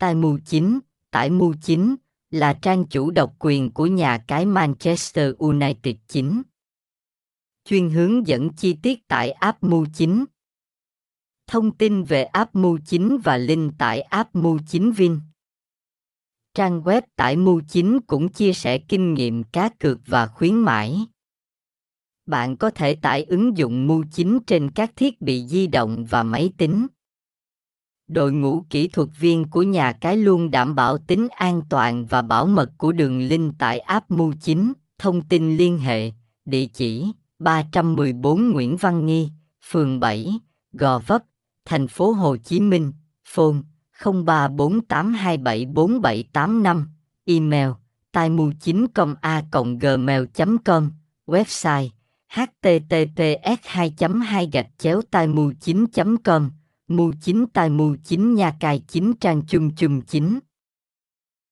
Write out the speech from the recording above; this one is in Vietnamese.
tại Mu 9, Tải Mu chính là trang chủ độc quyền của nhà cái Manchester United chính Chuyên hướng dẫn chi tiết tại app Mu chính Thông tin về app Mu chính và link tải app Mu chính Vin. Trang web tải Mu chính cũng chia sẻ kinh nghiệm cá cược và khuyến mãi. Bạn có thể tải ứng dụng Mu 9 trên các thiết bị di động và máy tính. Đội ngũ kỹ thuật viên của nhà cái luôn đảm bảo tính an toàn và bảo mật của đường link tại app Mu 9. Thông tin liên hệ, địa chỉ 314 Nguyễn Văn Nghi, phường 7, Gò Vấp, thành phố Hồ Chí Minh, phone 0348274785, email taimu9.a.gmail.com, website https 2 2 gạch chéo taimu 9 com mu 9 tai mu 9 nha cài chính trang chung chung chính